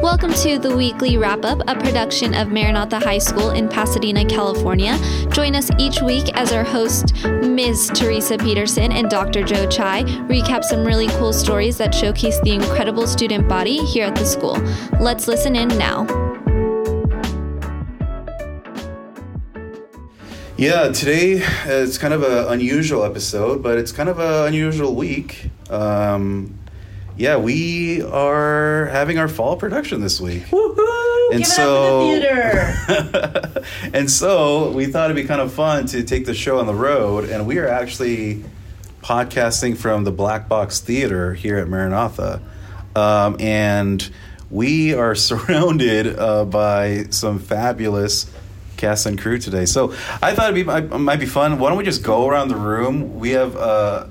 Welcome to the weekly wrap up, a production of Maranatha High School in Pasadena, California. Join us each week as our host, Ms. Teresa Peterson and Dr. Joe Chai, recap some really cool stories that showcase the incredible student body here at the school. Let's listen in now. Yeah, today uh, it's kind of an unusual episode, but it's kind of an unusual week. Um, yeah, we are having our fall production this week. Woohoo! And Give so- it the theater. and so we thought it'd be kind of fun to take the show on the road, and we are actually podcasting from the Black Box Theater here at Maranatha, um, and we are surrounded uh, by some fabulous cast and crew today. So I thought it'd be might, might be fun. Why don't we just go around the room? We have. Uh,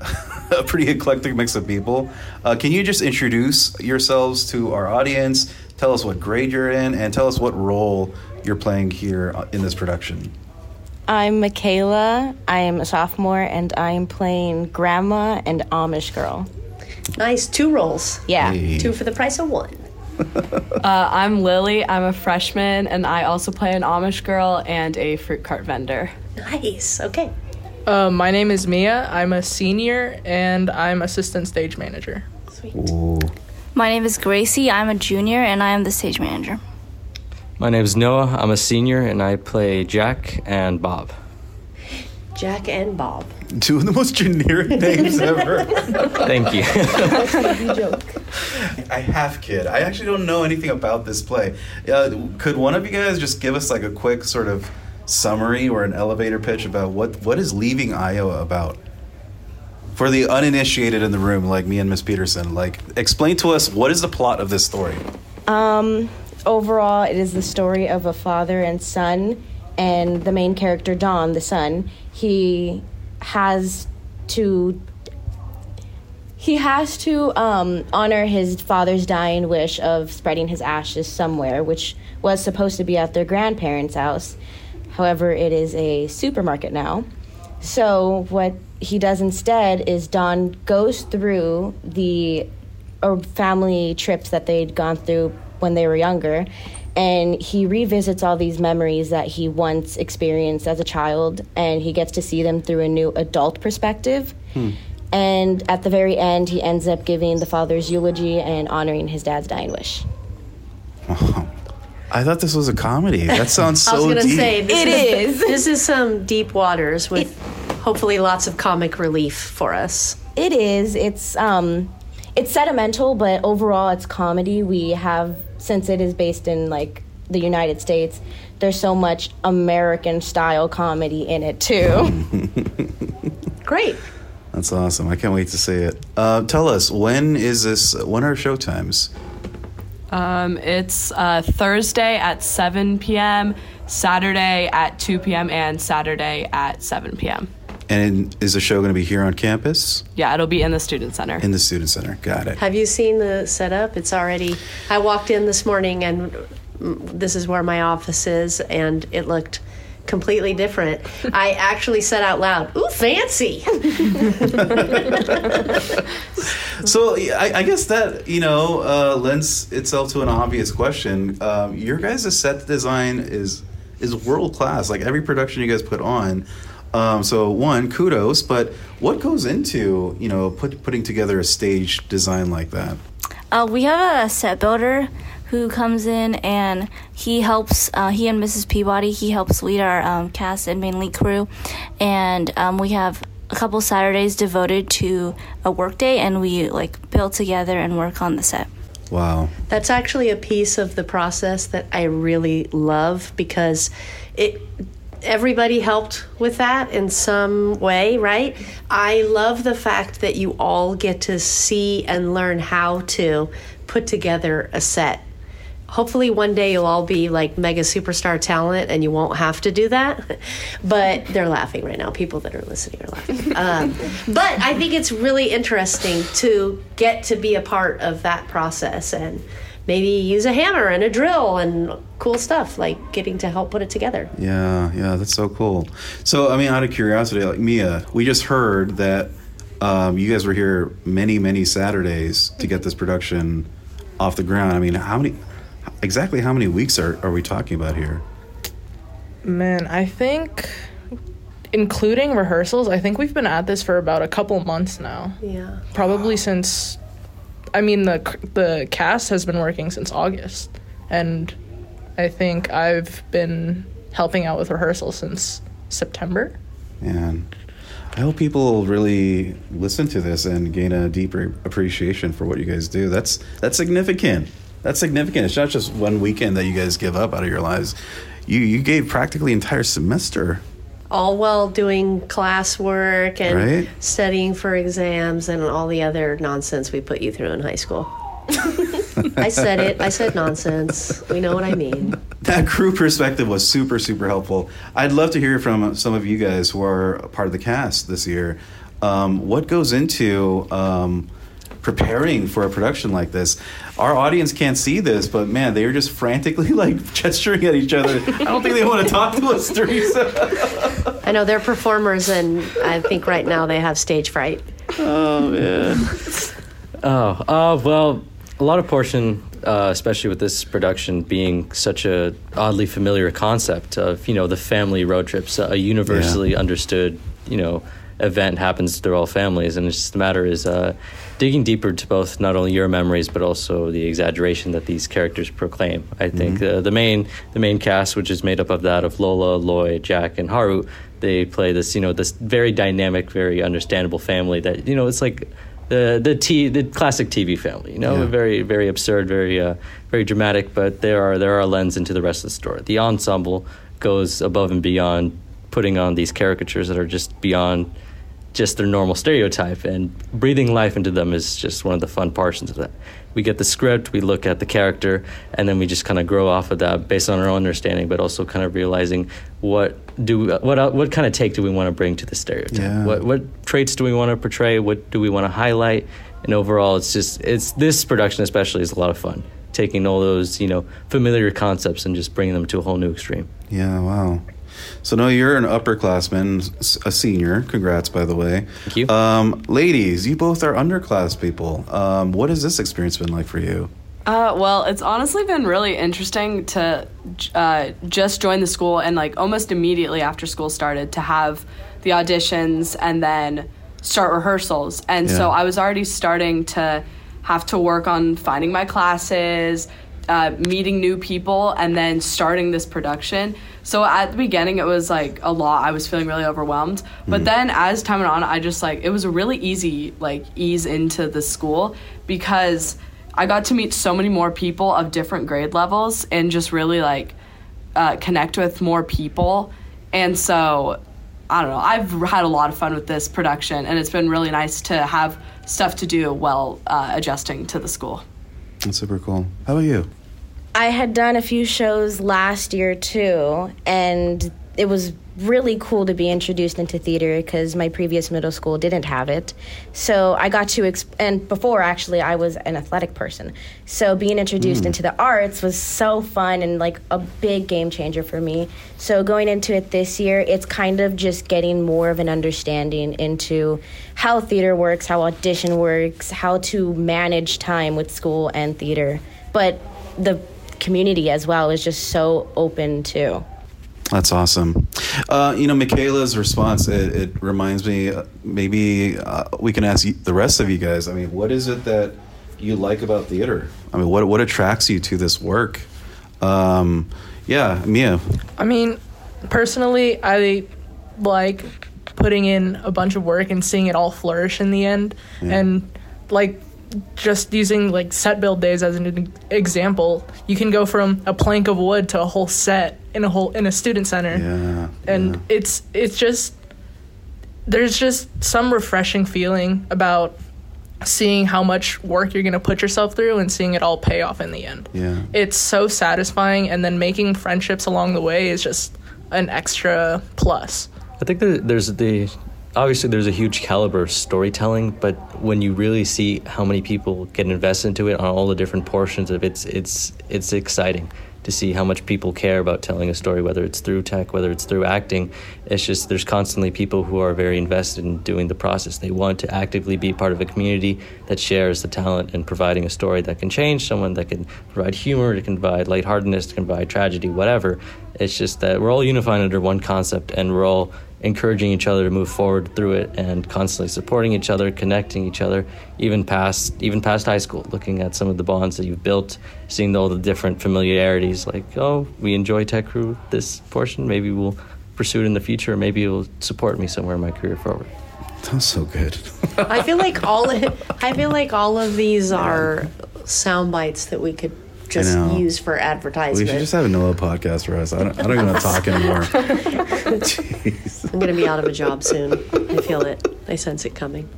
a pretty eclectic mix of people. Uh, can you just introduce yourselves to our audience? Tell us what grade you're in, and tell us what role you're playing here uh, in this production. I'm Michayla. I am a sophomore, and I am playing Grandma and Amish Girl. nice, two roles. Yeah. Hey. Two for the price of one. Uh, I'm Lily. I'm a freshman, and I also play an Amish girl and a fruit cart vendor. Nice. Okay. Uh, my name is Mia. I'm a senior and I'm assistant stage manager. Sweet. Ooh. My name is Gracie. I'm a junior and I am the stage manager. My name is Noah. I'm a senior and I play Jack and Bob. Jack and Bob. Two of the most generic names ever. Thank you. I have kid. I actually don't know anything about this play. Uh, could one of you guys just give us like a quick sort of summary or an elevator pitch about what what is leaving Iowa about? For the uninitiated in the room, like me and Miss Peterson, like explain to us what is the plot of this story. Um, overall, it is the story of a father and son, and the main character, Don, the son, he has to. He has to um, honor his father's dying wish of spreading his ashes somewhere, which was supposed to be at their grandparents' house. However, it is a supermarket now. So what he does instead is Don goes through the uh, family trips that they'd gone through when they were younger, and he revisits all these memories that he once experienced as a child, and he gets to see them through a new adult perspective. And at the very end, he ends up giving the father's eulogy and honoring his dad's dying wish. I thought this was a comedy. That sounds so I was gonna say this It is, is. this is some deep waters with hopefully lots of comic relief for us. It is. It's um, it's sentimental, but overall, it's comedy. We have since it is based in like the United States. There's so much American style comedy in it too. Great. That's awesome. I can't wait to see it. Uh, tell us when is this? When are show times? Um, it's uh, Thursday at 7 p.m., Saturday at 2 p.m., and Saturday at 7 p.m. And is the show going to be here on campus Yeah, it'll be in the Student Center. in the student center? Got it. Have you seen the setup? It's already. I walked in this morning and mm, this is where my office is, and it looked completely different. I actually said out loud, "Ooh, fancy!" So I, I guess that you know uh, lends itself to an obvious question. Um, your guys' set design is is world class. Like every production you guys put on. Um, so one, kudos. But what goes into you know put, putting together a stage design like that? Uh, we have a set builder who comes in and he helps, uh, he and Mrs. Peabody, he helps lead our um, cast and mainly crew. And um, we have a couple Saturdays devoted to a work day and we like build together and work on the set. Wow. That's actually a piece of the process that I really love because it everybody helped with that in some way, right? I love the fact that you all get to see and learn how to put together a set. Hopefully, one day you'll all be like mega superstar talent and you won't have to do that. But they're laughing right now. People that are listening are laughing. Um, but I think it's really interesting to get to be a part of that process and maybe use a hammer and a drill and cool stuff like getting to help put it together. Yeah, yeah, that's so cool. So, I mean, out of curiosity, like Mia, we just heard that um, you guys were here many, many Saturdays to get this production off the ground. I mean, how many exactly how many weeks are, are we talking about here? Man, I think, including rehearsals, I think we've been at this for about a couple months now. Yeah. Probably since, I mean, the the cast has been working since August, and I think I've been helping out with rehearsals since September. And I hope people really listen to this and gain a deeper appreciation for what you guys do. That's that's significant. That's significant. It's not just one weekend that you guys give up out of your lives. You you gave practically entire semester. All while doing classwork and Right. studying for exams and all the other nonsense we put you through in high school. I said it. I said nonsense. We know what I mean. That crew perspective was super super helpful. I'd love to hear from some of you guys who are part of the cast this year. Um, what goes into um, preparing for a production like this? Our audience can't see this, but man, they are just frantically like gesturing at each other. I don't think they want to talk to us, Teresa. I know they're performers, and I think right now they have stage fright. Oh man. Oh, uh, well, a lot of portion, uh, especially with this production being such a oddly familiar concept of you know the family road trips, a universally understood you know event happens through all families, and it's just the matter is uh, digging deeper to both not only your memories but also the exaggeration that these characters proclaim. I think uh, the main the main cast, which is made up of that of Lola, Lloyd, Jack, and Haru, they play this you know this very dynamic, very understandable family that you know it's like the the t the classic TV family. You know, Yeah. very very absurd, very uh, very dramatic. But there are there are a lens into the rest of the story. The ensemble goes above and beyond putting on these caricatures that are just beyond just their normal stereotype and breathing life into them is just one of the fun portions of that. We get the script, we look at the character, and then we just kind of grow off of that based on our own understanding, but also kind of realizing what do what what kind of take do we want to bring to the stereotype? Yeah. What what traits do we want to portray? What do we want to highlight? And overall, it's just it's this production especially is a lot of fun. Taking all those you know familiar concepts and just bringing them to a whole new extreme. Yeah, wow. So Noah, you're an upperclassman, a senior. Congrats, by the way. Thank you. Um, ladies, you both are underclass people. Um, what has this experience been like for you? Uh, well, it's honestly been really interesting to uh, just join the school and like almost immediately after school started to have the auditions and then start rehearsals. And so I was already starting to have to work on finding my classes, uh, meeting new people, and then starting this production. So at the beginning, it was like a lot. I was feeling really overwhelmed. But then as time went on, I just like it was a really easy like ease into the school because I got to meet so many more people of different grade levels and just really like uh, connect with more people. And so I don't know. I've had a lot of fun with this production, and it's been really nice to have stuff to do while uh, adjusting to the school. That's super cool. How about you? I had done a few shows last year too, and it was really cool to be introduced into theater because my previous middle school didn't have it. So I got to, exp- and before actually, I was an athletic person. So being introduced hmm. into the arts was so fun and like a big game changer for me. So going into it this year, it's kind of just getting more of an understanding into how theater works, how audition works, how to manage time with school and theater. But the community as well is just so open too. That's awesome. Uh, you know, Michayla's response, it, it reminds me, uh, maybe uh, we can ask the rest of you guys. I mean, what is it that you like about theater? I mean, what, what attracts you to this work? Um, yeah, Mia. I mean, personally, I like putting in a bunch of work and seeing it all flourish in the end. And like just using like set build days as an example, you can go from a plank of wood to a whole set in a whole in a student center. Yeah. and yeah. it's it's just there's just some refreshing feeling about seeing how much work you're going to put yourself through and seeing it all pay off in the end. Yeah. It's so satisfying and then making friendships along the way is just an extra plus. I think there, there's the obviously there's a huge caliber of storytelling, but when you really see how many people get invested into it on all the different portions of it, it's it's it's exciting to see how much people care about telling a story, whether it's through tech, whether it's through acting. It's just there's constantly people who are very invested in doing the process. They want to actively be part of a community that shares the talent and providing a story that can change someone, that can provide humor, that can provide lightheartedness, it can provide tragedy, whatever. It's just that we're all unified under one concept and we're all encouraging each other to move forward through it and constantly supporting each other, connecting each other, even past even past high school, looking at some of the bonds that you've built, seeing all the different familiarities, like, oh, we enjoy Tech Crew this portion, maybe we'll pursue it in the future, maybe it'll support me somewhere in my career forward. That's so good. I feel like all I feel like all of these are sound bites that we could just know. use for we should just have a Noah podcast for us. I don't, I don't even want to talk anymore. Jeez. I'm gonna be out of a job soon. I feel it. I sense it coming.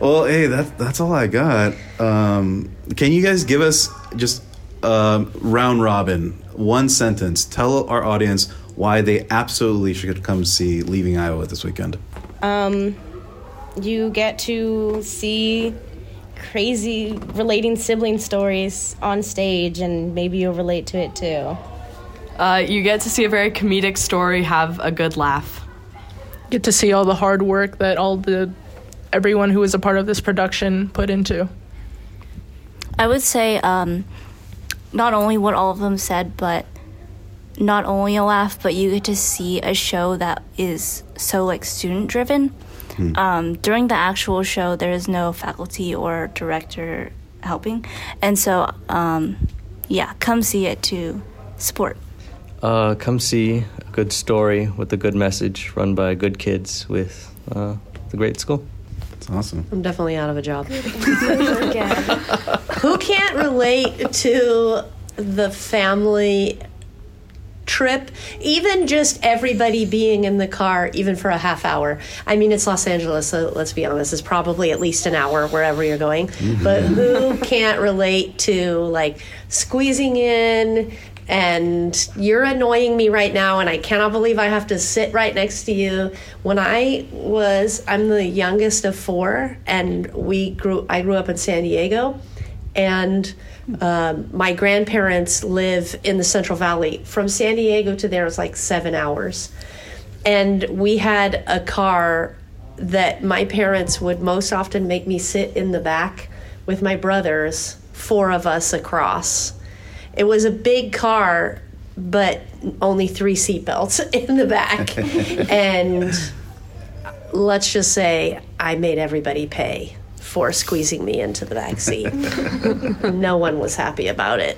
Well, hey, that's that's all I got. Um, can you guys give us just um, round robin, one sentence? Tell our audience why they absolutely should come see Leaving Iowa this weekend. Um, you get to see crazy relating sibling stories on stage, and maybe you'll relate to it too. Uh, you get to see a very comedic story, have a good laugh. Get to see all the hard work that all the everyone who was a part of this production put into. I would say um, not only what all of them said, but not only a laugh, but you get to see a show that is so like student driven. Um, during the actual show, there is no faculty or director helping, and so um, yeah, come see it to support. Uh, come see a good story with a good message run by good kids with uh, the great school. It's awesome. I'm definitely out of a job. Who can't relate to the family trip? Even just everybody being in the car, even for a half hour. I mean, it's Los Angeles, so let's be honest, it's probably at least an hour wherever you're going. Mm-hmm. But who can't relate to like squeezing in? And you're annoying me right now, and I cannot believe I have to sit right next to you. When I was, I'm the youngest of four, and we grew. I grew up in San Diego, and um, my grandparents live in the Central Valley. From San Diego to there is like seven hours, and we had a car that my parents would most often make me sit in the back with my brothers, four of us across. It was a big car, but only three seatbelts in the back. and let's just say I made everybody pay for squeezing me into the back seat. no one was happy about it.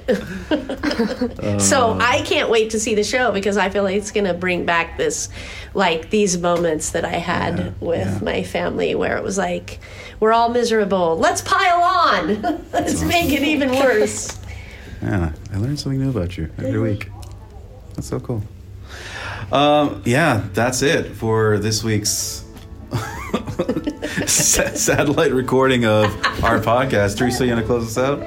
so I can't wait to see the show because I feel like it's going to bring back this, like these moments that I had with yeah. my family where it was like, we're all miserable. Let's pile on. Let's make it even worse. Yeah, I learn something new about you every week. That's so cool. Um, yeah, that's it for this week's satellite recording of our podcast. Teresa, you want to close us out?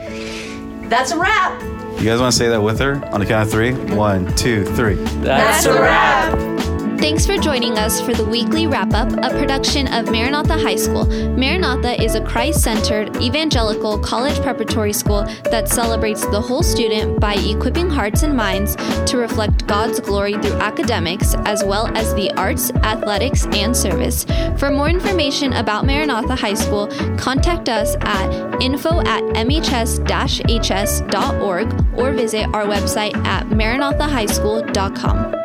That's a wrap. You guys want to say that with her on the count of three? One, two, three. That's a wrap. Thanks for joining us for the weekly wrap up, a production of Maranatha High School. Maranatha is a Christ centered evangelical college preparatory school that celebrates the whole student by equipping hearts and minds to reflect God's glory through academics as well as the arts, athletics, and service. For more information about Maranatha High School, contact us at info at mhs hs.org or visit our website at maranathahighschool.com.